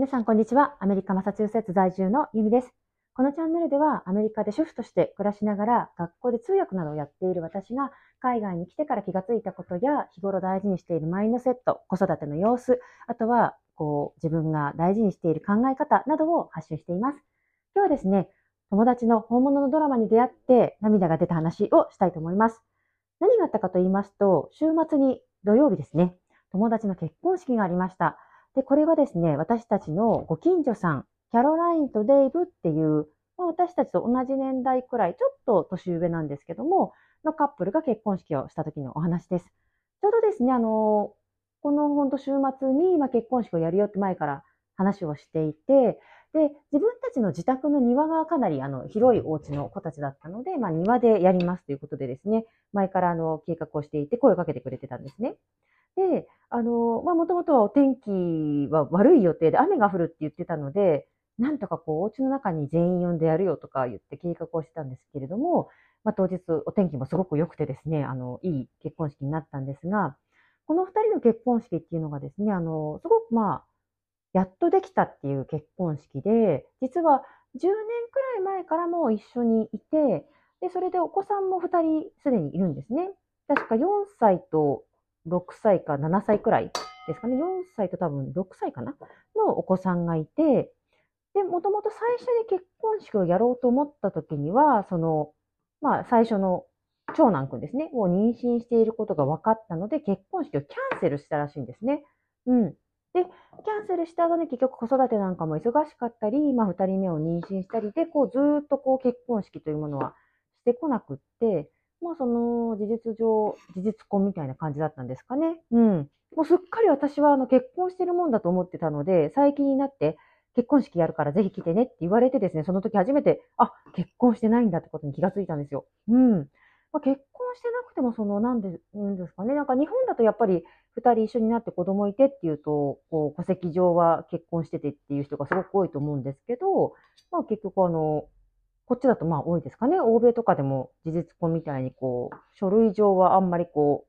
皆さん、こんにちは。アメリカ・マサチューセッツ在住のユミです。このチャンネルでは、アメリカで主婦として暮らしながら、学校で通訳などをやっている私が、海外に来てから気がついたことや、日頃大事にしているマインドセット、子育ての様子、あとは、こう、自分が大事にしている考え方などを発信しています。今日はですね、友達の本物のドラマに出会って涙が出た話をしたいと思います。何があったかと言いますと、週末に土曜日ですね、友達の結婚式がありました。で、これはですね、私たちのご近所さん、キャロラインとデイブっていう、まあ、私たちと同じ年代くらい、ちょっと年上なんですけども、のカップルが結婚式をした時のお話です。ちょうどですね、あの、この本当週末に、まあ、結婚式をやるよって前から話をしていて、で、自分たちの自宅の庭がかなりあの広いお家の子たちだったので、まあ、庭でやりますということでですね、前からあの計画をしていて声をかけてくれてたんですね。で、あの、まあ、もともとはお天気は悪い予定で雨が降るって言ってたので、なんとかこう、お家の中に全員呼んでやるよとか言って計画をしてたんですけれども、まあ、当日お天気もすごく良くてですね、あの、いい結婚式になったんですが、この二人の結婚式っていうのがですね、あの、すごくまあ、やっとできたっていう結婚式で、実は10年くらい前からも一緒にいて、で、それでお子さんも2人すでにいるんですね。確か4歳と6歳か7歳くらいですかね。4歳と多分6歳かな？のお子さんがいて、で、もともと最初に結婚式をやろうと思った時には、その、まあ最初の長男くんですね、を妊娠していることが分かったので、結婚式をキャンセルしたらしいんですね。うん。で、キャンセルした後に結局子育てなんかも忙しかったり、まあ二人目を妊娠したりで、こうずっとこう結婚式というものはしてこなくって、もうその事実上、事実婚みたいな感じだったんですかね。うん。もうすっかり私はあの結婚してるもんだと思ってたので、最近になって結婚式やるからぜひ来てねって言われてですね、その時初めて、あ、結婚してないんだってことに気がついたんですよ。うん。まあ、結婚してなくても、その、なんで、言うんですかね。なんか日本だとやっぱり二人一緒になって子供いてっていうと、こう、戸籍上は結婚しててっていう人がすごく多いと思うんですけど、まあ結局あの、こっちだとまあ多いですかね。欧米とかでも事実婚みたいにこう、書類上はあんまりこ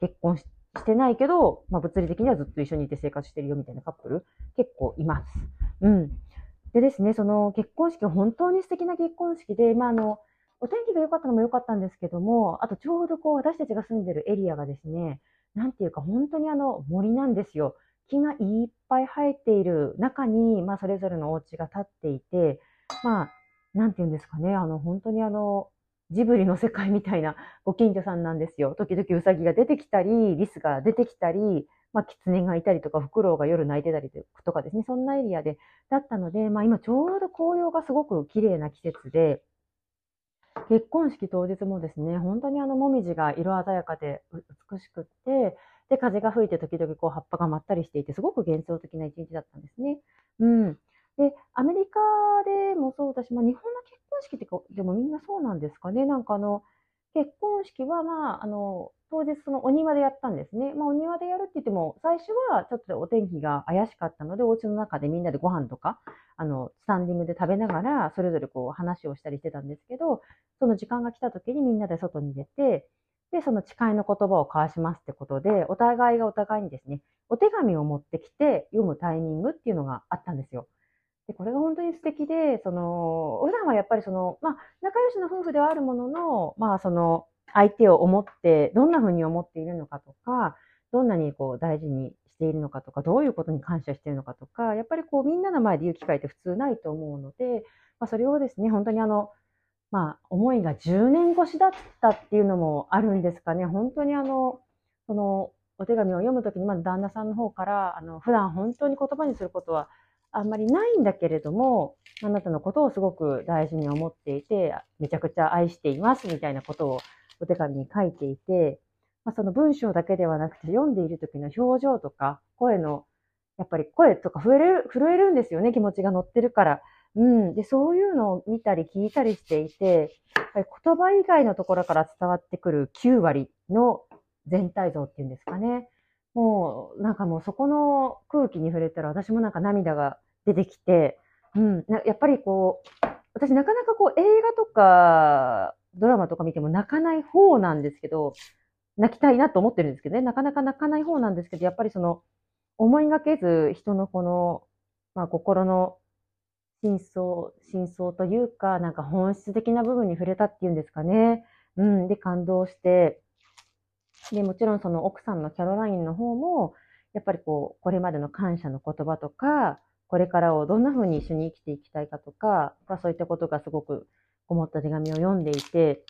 う、結婚してないけど、まあ物理的にはずっと一緒にいて生活してるよみたいなカップル結構います。うん。でですね、その結婚式、本当に素敵な結婚式で、まああの、お天気が良かったのも良かったんですけども、あとちょうどこう私たちが住んでるエリアがですね、なんていうか本当にあの森なんですよ。木がいっぱい生えている中に、まあそれぞれのお家が建っていて、まあ、なんていうんですかね、あの本当にあの、ジブリの世界みたいなご近所さんなんですよ。時々ウサギが出てきたり、リスが出てきたり、まあ、キツネがいたりとか、フクロウが夜泣いてたりとかですね、そんなエリアで、だったので、まあ今ちょうど紅葉がすごく綺麗な季節で、結婚式当日もですね、本当にあの、もみじが色鮮やかで美しくって、で、風が吹いて時々こう葉っぱがまったりしていて、すごく幻想的な一日だったんですね。うん。で、アメリカでもそうだし、まあ、日本の結婚式ってでもみんなそうなんですかね。なんかあの、結婚式は、まあ、あの、当日そのお庭でやったんですね。まあ、お庭でやるって言っても、最初はちょっとお天気が怪しかったので、お家の中でみんなでご飯とか、あの、スタンディングで食べながら、それぞれこう話をしたりしてたんですけど、その時間が来た時にみんなで外に出て、で、その誓いの言葉を交わしますってことで、お互いがお互いにですね、お手紙を持ってきて読むタイミングっていうのがあったんですよ。で、これが本当に素敵で、その、普段はやっぱりその、まあ、仲良しの夫婦ではあるものの、まあ、その、相手を思って、どんな風に思っているのかとか、どんなにこう大事にしているのかとか、どういうことに感謝しているのかとか、やっぱりこうみんなの前で言う機会って普通ないと思うので、まあ、それをですね、本当にあの、まあ、思いが10年越しだったっていうのもあるんですかね。本当にあの、その、お手紙を読むときに、まず旦那さんの方から、あの、普段本当に言葉にすることはあんまりないんだけれども、あなたのことをすごく大事に思っていて、めちゃくちゃ愛していますみたいなことをお手紙に書いていて、まあ、その文章だけではなくて読んでいる時の表情とか、声の、やっぱり声とか震える、震えるんですよね、気持ちが乗ってるから。うん。で、そういうのを見たり聞いたりしていて、言葉以外のところから伝わってくる9割の全体像っていうんですかね。もう、なんかもうそこの空気に触れたら私もなんか涙が出てきて、うん、やっぱりこう、私なかなかこう映画とかドラマとか見ても泣かない方なんですけど、泣きたいなと思ってるんですけどね、なかなか泣かない方なんですけど、やっぱりその、思いがけず人のこのまあ、心の真相、真相というか、なんか本質的な部分に触れたっていうんですかね。うん。で、感動して、で、もちろんその奥さんのキャロラインの方も、やっぱりこう、これまでの感謝の言葉とか、これからをどんな風に一緒に生きていきたいかとか、ま、そういったことがすごく思った手紙を読んでいて、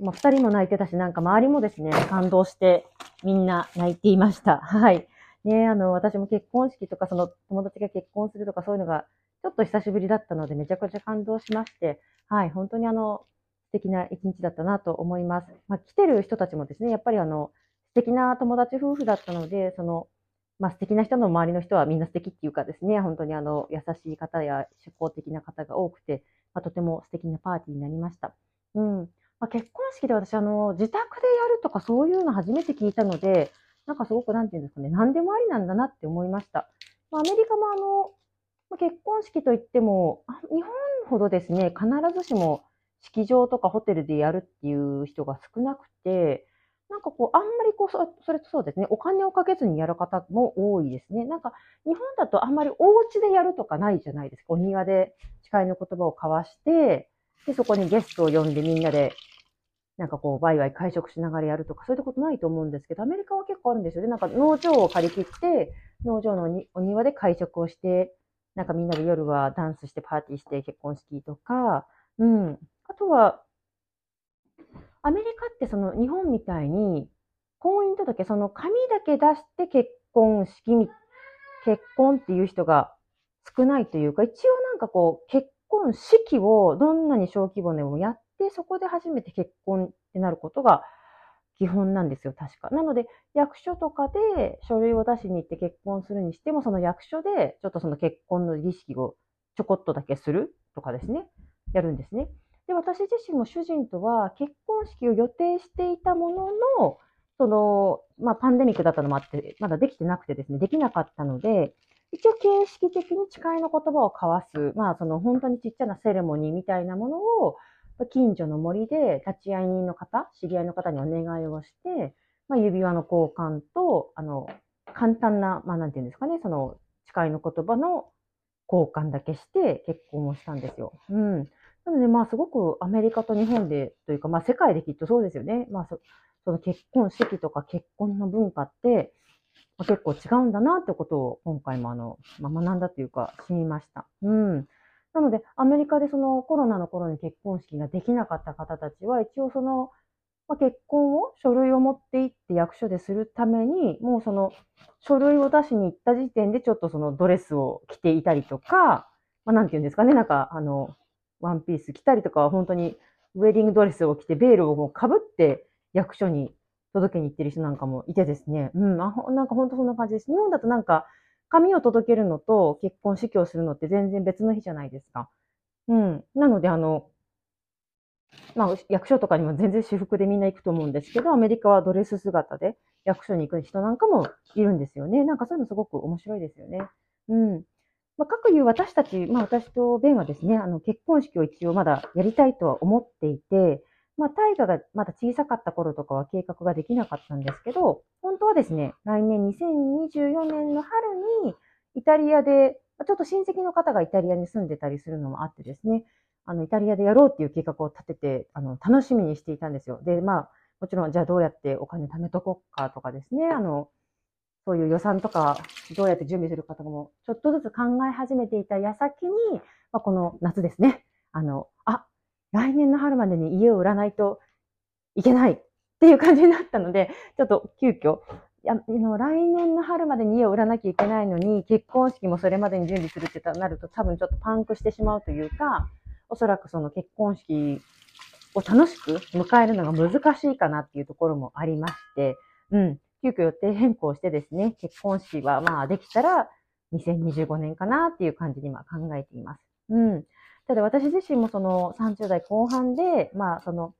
まあ、二人も泣いてたし、なんか周りもですね、感動してみんな泣いていました。はい。ねあの、私も結婚式とか、その友達が結婚するとかそういうのがちょっと久しぶりだったので、めちゃくちゃ感動しまして、はい、本当にあの、素敵な一日だったなと思います。まあ、来てる人たちもですね、やっぱりあの、素敵な友達夫婦だったので、その、まあ、素敵な人の周りの人はみんな素敵っていうかですね、本当にあの、優しい方や社交的な方が多くて、まあ、とても素敵なパーティーになりました。うん。まあ、結婚式で私、あの、自宅でやるとかそういうの初めて聞いたので、なんかすごくなんていうんですかね、何でもありなんだなって思いました。まあ、アメリカもあの、まあ結婚式といっても、日本ほどですね、必ずしも式場とかホテルでやるっていう人が少なくて、なんかこう、あんまりこう、それとそうですね、お金をかけずにやる方も多いですね。なんか、日本だとあんまりお家でやるとかないじゃないですか。お庭で誓いの言葉を交わして、で、そこにゲストを呼んでみんなで、なんかこう、ワイワイ会食しながらやるとか、そういったことないと思うんですけど、アメリカは結構あるんですよね。なんか農場を借り切って、農場のお庭で会食をして、なんかみんなで夜はダンスしてパーティーして結婚式とか、うん。あとは、アメリカってその日本みたいに婚姻届、その紙だけ出して結婚式結婚っていう人が少ないというか、一応なんかこう、結婚式をどんなに小規模でもやって、そこで初めて結婚ってなることが基本なんですよ、確か。なので、役所とかで書類を出しに行って結婚するにしても、その役所でちょっとその結婚の儀式をちょこっとだけするとかですね、やるんですね。で、私自身も主人とは結婚式を予定していたものの、その、まあ、パンデミックだったのもあって、まだできてなくてですね、できなかったので、一応形式的に誓いの言葉を交わす、まあ、その本当にちっちゃなセレモニーみたいなものを、近所の森で立ち会い人の方、知り合いの方にお願いをして、まあ、指輪の交換と、あの、簡単な、まあ、なんていうんですかね、その、誓いの言葉の交換だけして結婚をしたんですよ。うん。なので、まあ、すごくアメリカと日本で、というか、まあ、世界できっとそうですよね。まあ、そその結婚式とか結婚の文化って、まあ、結構違うんだなってことを今回もあの、まあ、学んだというか、知りました。うん。なので、アメリカでそのコロナの頃に結婚式ができなかった方たちは、一応その、まあ、結婚を書類を持って行って役所でするために、もうその書類を出しに行った時点でちょっとそのドレスを着ていたりとか、まあ、なんて言うんですかね、なんかあの、ワンピース着たりとかは本当にウェディングドレスを着てベールをもう被って役所に届けに行ってる人なんかもいてですね、うん、あなんか本当そんな感じです。日本だとなんか紙を届けるのと結婚式をするのって全然別の日じゃないですか。うん。なので、あの、まあ、役所とかにも全然私服でみんな行くと思うんですけど、アメリカはドレス姿で役所に行く人なんかもいるんですよね。なんかそういうのすごく面白いですよね。うん。まあ、各いう私たち、まあ私とベンはですね、あの結婚式を一応まだやりたいとは思っていて、まあ大河がまだ小さかった頃とかは計画ができなかったんですけど、本当はですね、来年2024年の春にイタリアで、ちょっと親戚の方がイタリアに住んでたりするのもあってですね、あの、イタリアでやろうっていう計画を立てて、あの、楽しみにしていたんですよ。で、まあ、もちろん、じゃあどうやってお金貯めとこっかとかですね、あの、そういう予算とか、どうやって準備するかとかも、ちょっとずつ考え始めていた矢先に、まあ、この夏ですね、あの、あ、来年の春までに家を売らないといけないっていう感じになったので、ちょっと急遽、やあの来年の春までに家を売らなきゃいけないのに、結婚式もそれまでに準備するってなると多分ちょっとパンクしてしまうというか、おそらくその結婚式を楽しく迎えるのが難しいかなっていうところもありまして、うん、急遽予定変更してですね、結婚式はまあできたら2025年かなっていう感じに今考えています。うん。ただ私自身もその30代後半で、まあその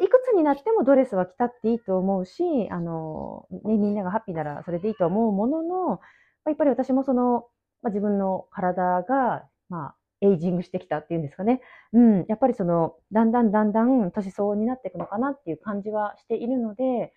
いくつになってもドレスは着たっていいと思うし、あの、ね、みんながハッピーならそれでいいと思うものの、やっぱり私もその、まあ、自分の体が、まあ、エイジングしてきたっていうんですかね。うん。やっぱりその、だんだんだんだん年相応になっていくのかなっていう感じはしているので、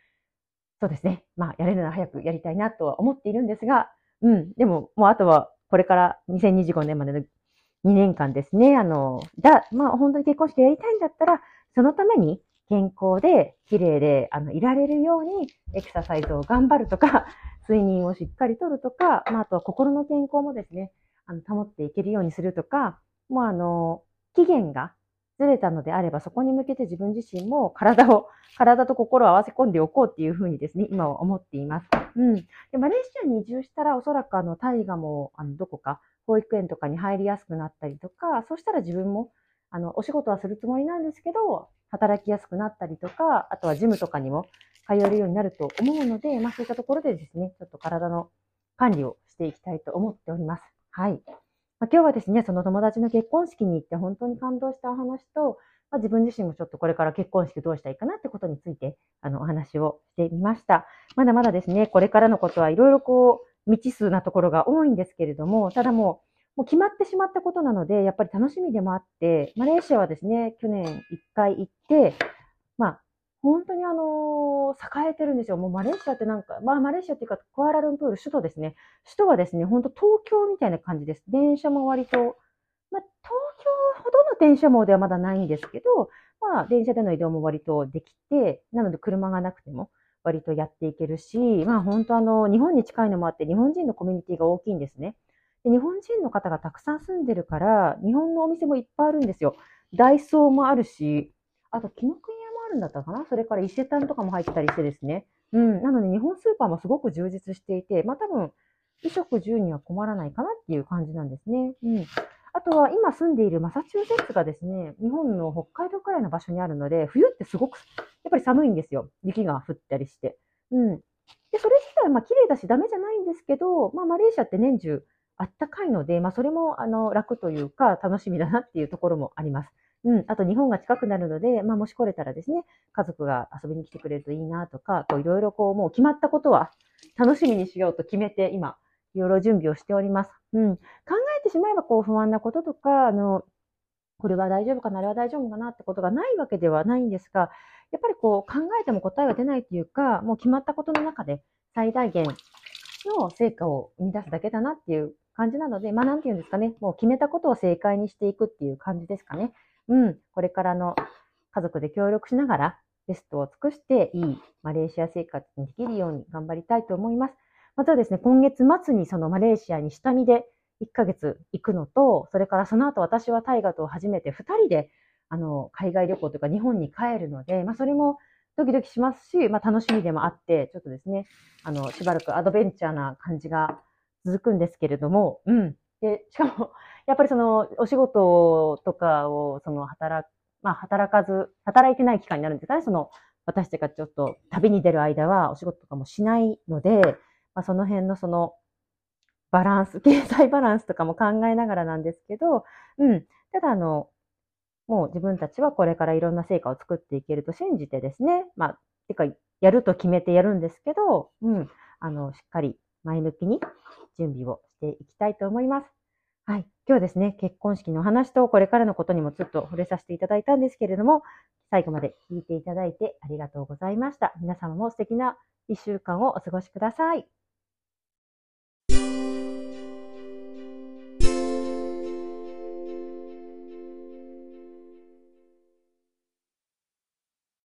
そうですね。まあ、やれるなら早くやりたいなとは思っているんですが、うん。でも、もうあとはこれから2025年までの2年間ですね、あの、だ、まあ本当に結婚式やりたいんだったら、そのために健康で綺麗であのいられるようにエクササイズを頑張るとか、睡眠をしっかりとるとか、まあ、あとは心の健康もですね、あの保っていけるようにするとか、もうあの、期限がずれたのであれば、そこに向けて自分自身も体を、体と心を合わせ込んでおこうっていうふうにですね、今は思っています。うん。で、マレーシアに移住したら、おそらくあの、大河も、あの、どこか、保育園とかに入りやすくなったりとか、そしたら自分も、あの、お仕事はするつもりなんですけど、働きやすくなったりとか、あとはジムとかにも通えるようになると思うので、まあそういったところでですね、ちょっと体の管理をしていきたいと思っております。はい。まあ、今日はですね、その友達の結婚式に行って本当に感動したお話と、まあ、自分自身もちょっとこれから結婚式どうしたらいいかなってことについて、あの、お話をしてみました。まだまだですね、これからのことはいろいろこう、未知数なところが多いんですけれども、ただもう、もう決まってしまったことなので、やっぱり楽しみでもあって、マレーシアはですね、去年一回行って、まあ、本当にあのー、栄えてるんですよ。もうマレーシアってなんか、まあマレーシアっていうか、クアラルンプール、首都ですね。首都はですね、本当東京みたいな感じです。電車も割と、まあ東京ほどの電車網ではまだないんですけど、まあ電車での移動も割とできて、なので車がなくても割とやっていけるし、まあ本当あの、日本に近いのもあって、日本人のコミュニティが大きいんですね。で日本人の方がたくさん住んでるから、日本のお店もいっぱいあるんですよ。ダイソーもあるし、あと、紀ノ国あるんだったかな？それから伊勢丹とかも入ったりしてですね。うん。なので日本スーパーもすごく充実していて、まあ多分、衣食住には困らないかなっていう感じなんですね。うん。あとは今住んでいるマサチューセッツがですね、日本の北海道くらいの場所にあるので、冬ってすごく、やっぱり寒いんですよ。雪が降ったりして。うん。で、それ自体まあ綺麗だしダメじゃないんですけど、まあマレーシアって年中あったかいので、まあそれもあの楽というか楽しみだなっていうところもあります。うん、あと日本が近くなるので、まあ、もし来れたらですね、家族が遊びに来てくれるといいなとか、いろいろこう、もう決まったことは楽しみにしようと決めて、今、いろいろ準備をしております。うん。考えてしまえば、こう、不安なこととか、あの、これは大丈夫かな、あれは大丈夫かなってことがないわけではないんですが、やっぱりこう、考えても答えは出ないというか、もう決まったことの中で最大限の成果を生み出すだけだなっていう感じなので、まあなんていうんですかね、もう決めたことを正解にしていくっていう感じですかね。うん、これからの家族で協力しながら、ベストを尽くしていいマレーシア生活にできるように頑張りたいと思います。またはですね、今月末にそのマレーシアに下見で1ヶ月行くのと、それからその後私は大河と初めて2人であの海外旅行というか日本に帰るので、まあそれもドキドキしますし、まあ楽しみでもあって、ちょっとですね、あの、しばらくアドベンチャーな感じが続くんですけれども、うん。で、しかも、やっぱりその、お仕事とかを、その、働、まあ、働かず、働いてない期間になるんですかね。その、私たちがちょっと旅に出る間はお仕事とかもしないので、まあ、その辺のその、バランス、経済バランスとかも考えながらなんですけど、うん。ただ、あの、もう自分たちはこれからいろんな成果を作っていけると信じてですね、まあ、てか、やると決めてやるんですけど、うん。あの、しっかり前向きに準備をしていきたいと思います。はい。今日はですね、結婚式の話とこれからのことにもちょっと触れさせていただいたんですけれども、最後まで聞いていただいてありがとうございました。皆様も素敵な一週間をお過ごしください。